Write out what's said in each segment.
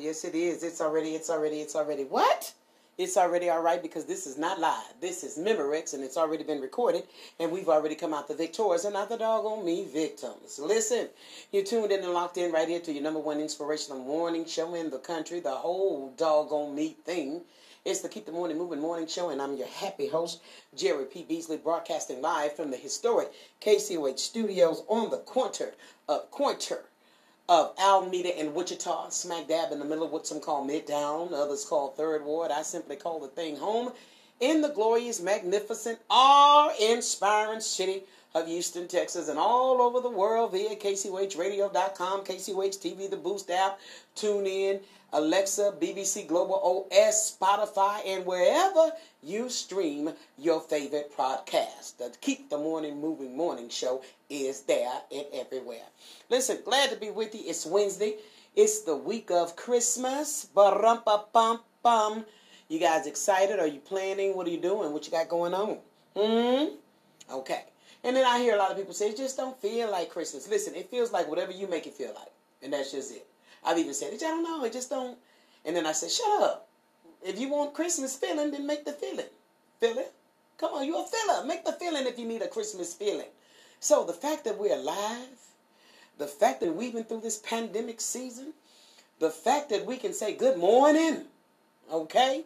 yes, it is. It's already, it's already, it's already. What? It's already all right because this is not live. This is Memorex and it's already been recorded and we've already come out the victors and not the doggone me victims. Listen, you're tuned in and locked in right here to your number one inspirational morning show in the country, the whole doggone me thing. It's the Keep the Morning Moving Morning Show, and I'm your happy host, Jerry P. Beasley, broadcasting live from the historic KCOH studios on the corner of Corner of Alameda and Wichita, smack dab in the middle of what some call Midtown, others call Third Ward. I simply call the thing home in the glorious, magnificent, awe-inspiring city of Houston, Texas, and all over the world via KCOHradio.com, KCOH TV, the Boost app, tune in, Alexa, BBC Global OS, Spotify, and wherever you stream your favorite podcast. The Keep the Morning Moving Morning Show is there and everywhere. Listen, glad to be with you. It's Wednesday. It's the week of Christmas. Ba-rum-pa-pum-pum. You guys excited? Are you planning? What are you doing? What you got going on? Hmm? Okay. And then I hear a lot of people say, it just don't feel like Christmas. Listen, it feels like whatever you make it feel like. And that's just it. I've even said, it, I don't know, it just don't. And then I said, shut up. If you want Christmas feeling, then make the feeling. Feel it? Come on, you're a filler. Make the feeling if you need a Christmas feeling. So the fact that we're alive, the fact that we've been through this pandemic season, the fact that we can say good morning, okay?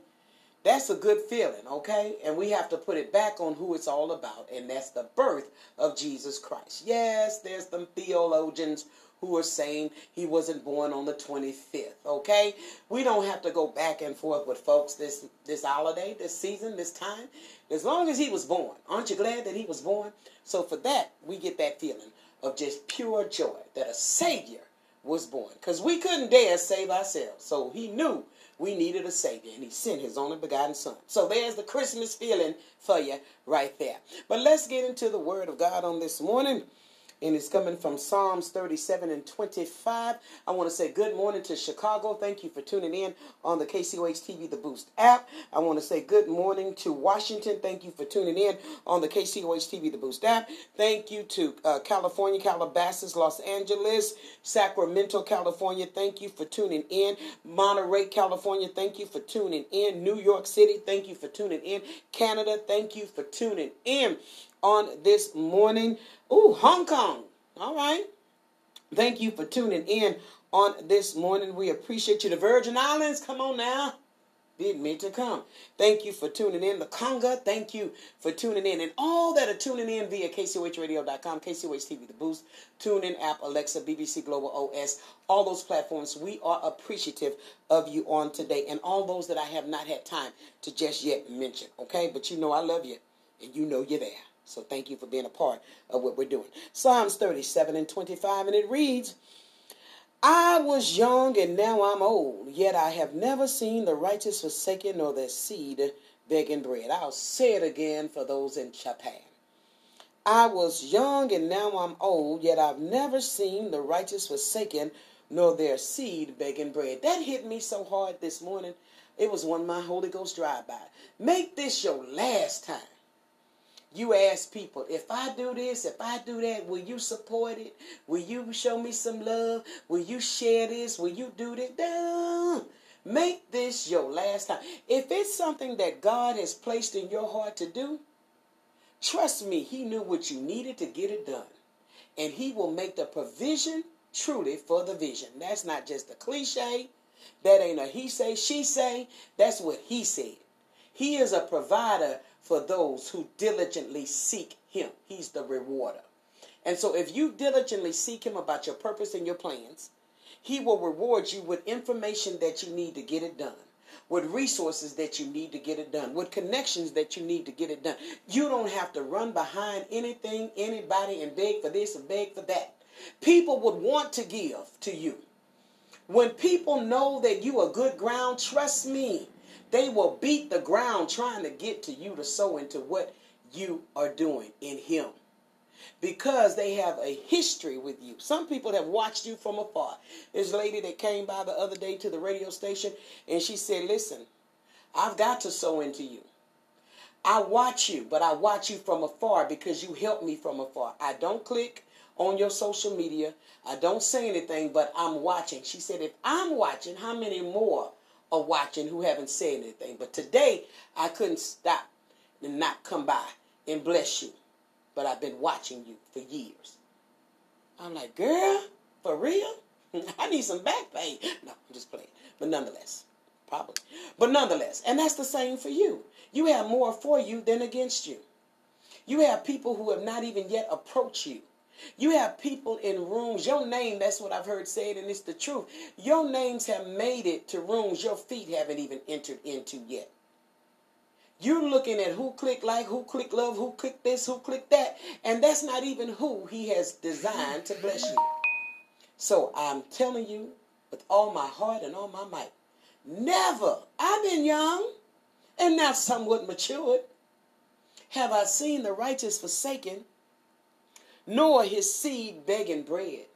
That's a good feeling, okay? And we have to put it back on who it's all about, and that's the birth of Jesus Christ. Yes, there's some theologians who are saying he wasn't born on the 25th. Okay, we don't have to go back and forth with folks this this holiday, this season, this time. As long as he was born, aren't you glad that he was born? So for that, we get that feeling of just pure joy that a Savior was born, because we couldn't dare save ourselves. So he knew we needed a Savior, and He sent His only begotten Son. So there's the Christmas feeling for you right there. But let's get into the Word of God on this morning and it's coming from Psalms 37 and 25. I want to say good morning to Chicago. Thank you for tuning in on the KCOH TV The Boost app. I want to say good morning to Washington. Thank you for tuning in on the KCOH TV The Boost app. Thank you to uh, California, Calabasas, Los Angeles, Sacramento, California. Thank you for tuning in. Monterey, California. Thank you for tuning in. New York City. Thank you for tuning in. Canada. Thank you for tuning in on this morning. Ooh, Hong Kong. All right. Thank you for tuning in on this morning. We appreciate you. The Virgin Islands, come on now. Bid me to come. Thank you for tuning in. The Congo, thank you for tuning in. And all that are tuning in via KCOHradio.com, KCOH TV, The Boost, TuneIn app, Alexa, BBC Global OS, all those platforms. We are appreciative of you on today. And all those that I have not had time to just yet mention. Okay? But you know I love you. And you know you're there. So thank you for being a part of what we're doing. Psalms 37 and 25, and it reads, I was young and now I'm old, yet I have never seen the righteous forsaken nor their seed begging bread. I'll say it again for those in Japan. I was young and now I'm old, yet I've never seen the righteous forsaken nor their seed begging bread. That hit me so hard this morning. It was one of my Holy Ghost drive-by. Make this your last time you ask people, if I do this, if I do that, will you support it? Will you show me some love? Will you share this? Will you do this? Don't. Make this your last time. If it's something that God has placed in your heart to do, trust me, He knew what you needed to get it done. And He will make the provision truly for the vision. That's not just a cliche. That ain't a he say, she say. That's what He said. He is a provider for those who diligently seek him. He's the rewarder. And so if you diligently seek him about your purpose and your plans, he will reward you with information that you need to get it done, with resources that you need to get it done, with connections that you need to get it done. You don't have to run behind anything, anybody, and beg for this and beg for that. People would want to give to you. When people know that you are good ground, trust me, they will beat the ground trying to get to you to sow into what you are doing in Him. Because they have a history with you. Some people have watched you from afar. A lady that came by the other day to the radio station and she said, Listen, I've got to sow into you. I watch you, but I watch you from afar because you help me from afar. I don't click on your social media. I don't say anything, but I'm watching. She said, if I'm watching, how many more are watching who haven't said anything? But today, I couldn't stop and not come by and bless you. But I've been watching you for years. I'm like, girl, for real? I need some back pain. No, I'm just playing. But nonetheless, probably. But nonetheless, and that's the same for you. You have more for you than against you. You have people who have not even yet approached you. You have people in rooms. Your name, that's what I've heard said, and it's the truth. Your names have made it to rooms your feet haven't even entered into yet. You're looking at who click like, who click love, who click this, who click that, and that's not even who he has designed to bless you. So I'm telling you with all my heart and all my might, never, I've been young and now somewhat matured, have I seen the righteous forsaken, nor his seed begging bread.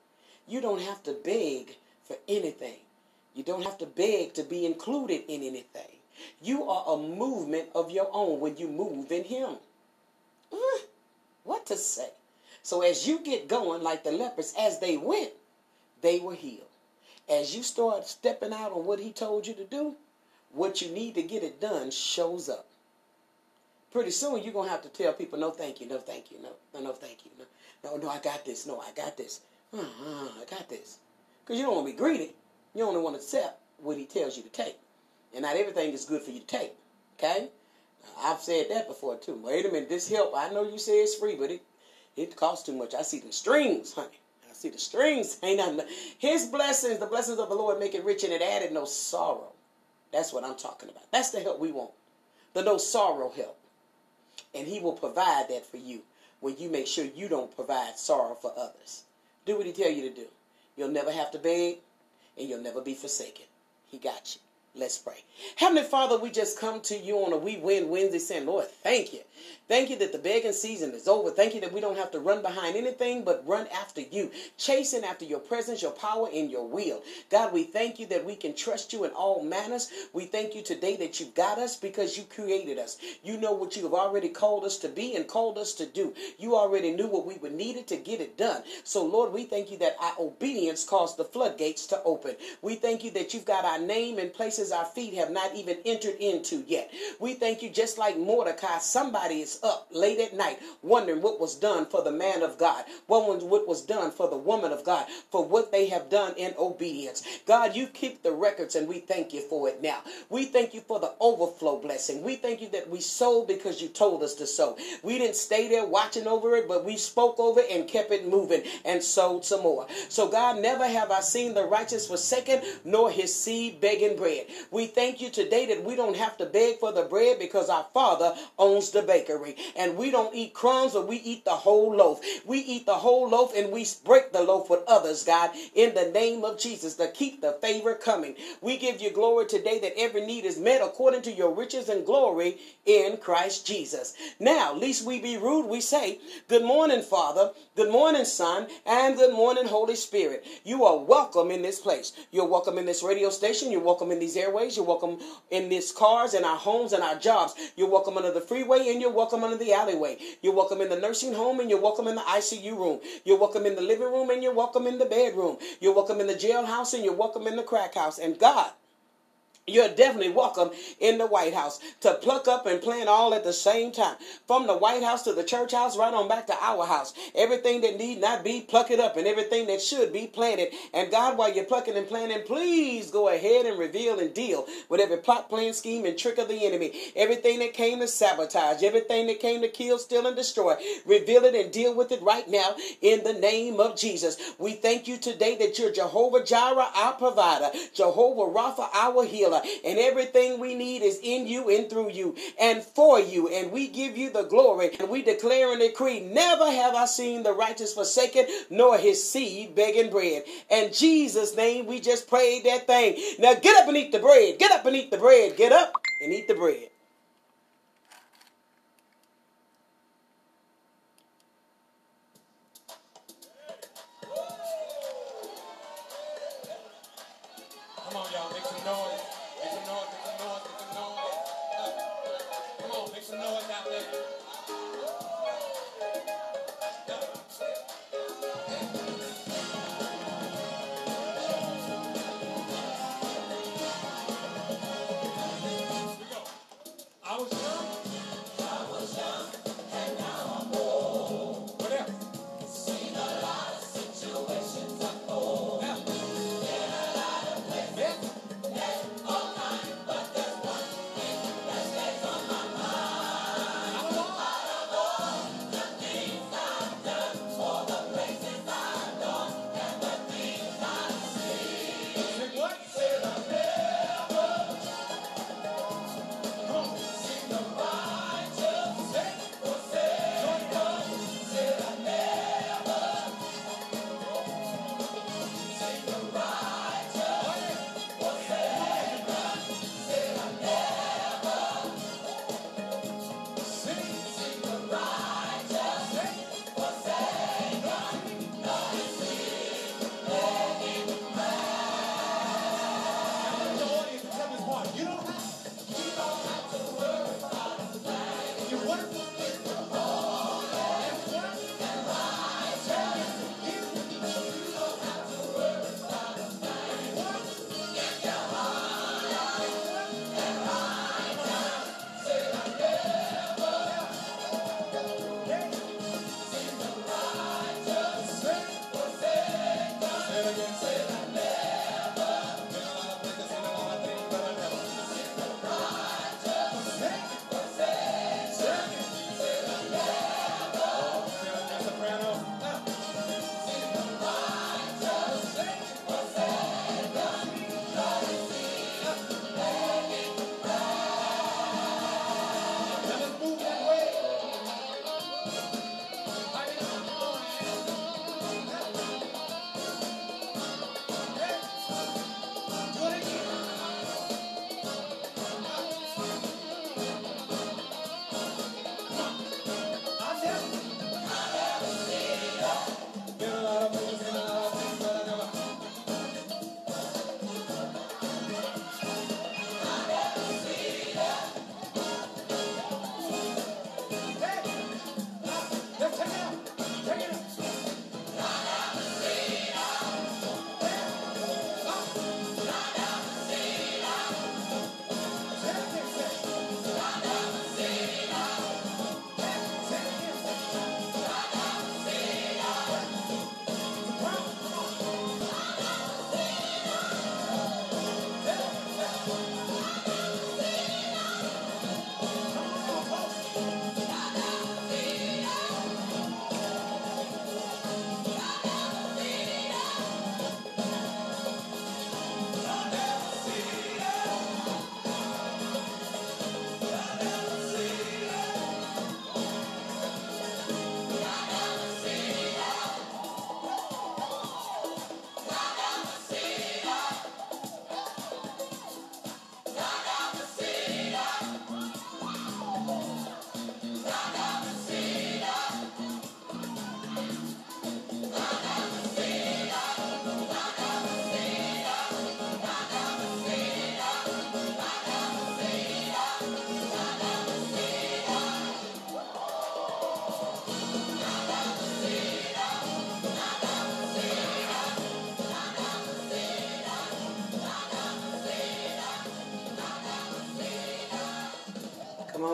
You don't have to beg for anything. You don't have to beg to be included in anything. You are a movement of your own when you move in Him. What to say? So as you get going, like the lepers, as they went, they were healed. As you start stepping out on what He told you to do, what you need to get it done shows up. Pretty soon you're gonna have to tell people, no, thank you, no, thank you, no, no, thank you, no, no, no, I got this, no, I got this, uh-huh, I got this, because you don't want to be greedy. You only want to accept what He tells you to take. And not everything is good for you to take. Okay? I've said that before too. Wait a minute, this help, I know you say it's free, but it it costs too much. I see the strings, honey. I see the strings. Ain't nothing. His blessings, the blessings of the Lord make it rich and it added no sorrow. That's what I'm talking about. That's the help we want. The no sorrow help. And he will provide that for you when you make sure you don't provide sorrow for others. Do what he tell you to do. You'll never have to beg and you'll never be forsaken. He got you. Let's pray. Heavenly Father, we just come to you on a We Win Wednesday saying, Lord, thank you. Thank you that the begging season is over. Thank you that we don't have to run behind anything but run after you, chasing after your presence, your power, and your will. God, we thank you that we can trust you in all manners. We thank you today that you got us because you created us. You know what you have already called us to be and called us to do. You already knew what we would needed to get it done. So, Lord, we thank you that our obedience caused the floodgates to open. We thank you that you've got our name in places places our feet have not even entered into yet. We thank you, just like Mordecai, somebody is up late at night wondering what was done for the man of God, what was done for the woman of God, for what they have done in obedience. God, you keep the records and we thank you for it now. We thank you for the overflow blessing. We thank you that we sold because you told us to sow. We didn't stay there watching over it, but we spoke over it and kept it moving and sowed some more. So, God, never have I seen the righteous forsaken, nor his seed begging bread. We thank you today that we don't have to beg for the bread because our Father owns the bakery. And we don't eat crumbs, but we eat the whole loaf. We eat the whole loaf and we break the loaf with others, God, in the name of Jesus to keep the favor coming. We give you glory today that every need is met according to your riches and glory in Christ Jesus. Now, least we be rude, we say, Good morning, Father. Good morning, Son. And good morning, Holy Spirit. You are welcome in this place. You're welcome in this radio station. You're welcome in these airways. You're welcome in these cars and our homes and our jobs. You're welcome under the freeway and you're welcome under the alleyway. You're welcome in the nursing home and you're welcome in the ICU room. You're welcome in the living room and you're welcome in the bedroom. You're welcome in the jailhouse and you're welcome in the crack house. And God, you're definitely welcome in the White House to pluck up and plant all at the same time. From the White House to the church house, right on back to our house. Everything that need not be, pluck it up, and everything that should be planted. And God, while you're plucking and planting, please go ahead and reveal and deal with every plot, plan, scheme, and trick of the enemy. Everything that came to sabotage, everything that came to kill, steal, and destroy. Reveal it and deal with it right now in the name of Jesus. We thank you today that you're Jehovah Jireh, our provider, Jehovah Rapha, our healer and everything we need is in you and through you and for you. And we give you the glory. And we declare and decree, never have I seen the righteous forsaken, nor his seed begging bread. And Jesus' name, we just prayed that thing. Now get up and eat the bread. Get up and eat the bread. Get up and eat the bread.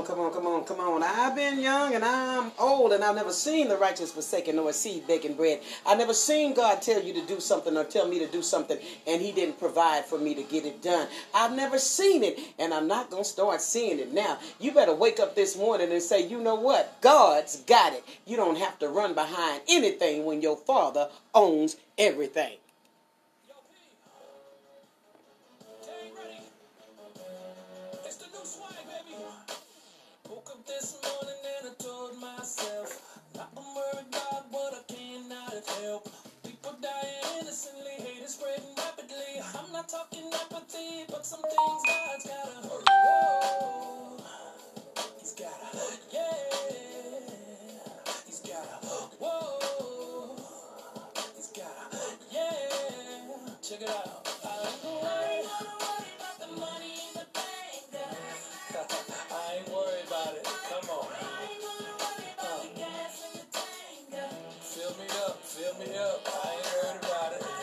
Come on, come on, come on. I've been young and I'm old and I've never seen the righteous forsaken nor a seed begging bread. I've never seen God tell you to do something or tell me to do something and He didn't provide for me to get it done. I've never seen it and I'm not going to start seeing it now. You better wake up this morning and say, you know what? God's got it. You don't have to run behind anything when your Father owns everything. And I told myself, not worried about what I cannot help. People dying innocently, hate is spreading rapidly. I'm not talking apathy, but some things God's gotta. Whoa,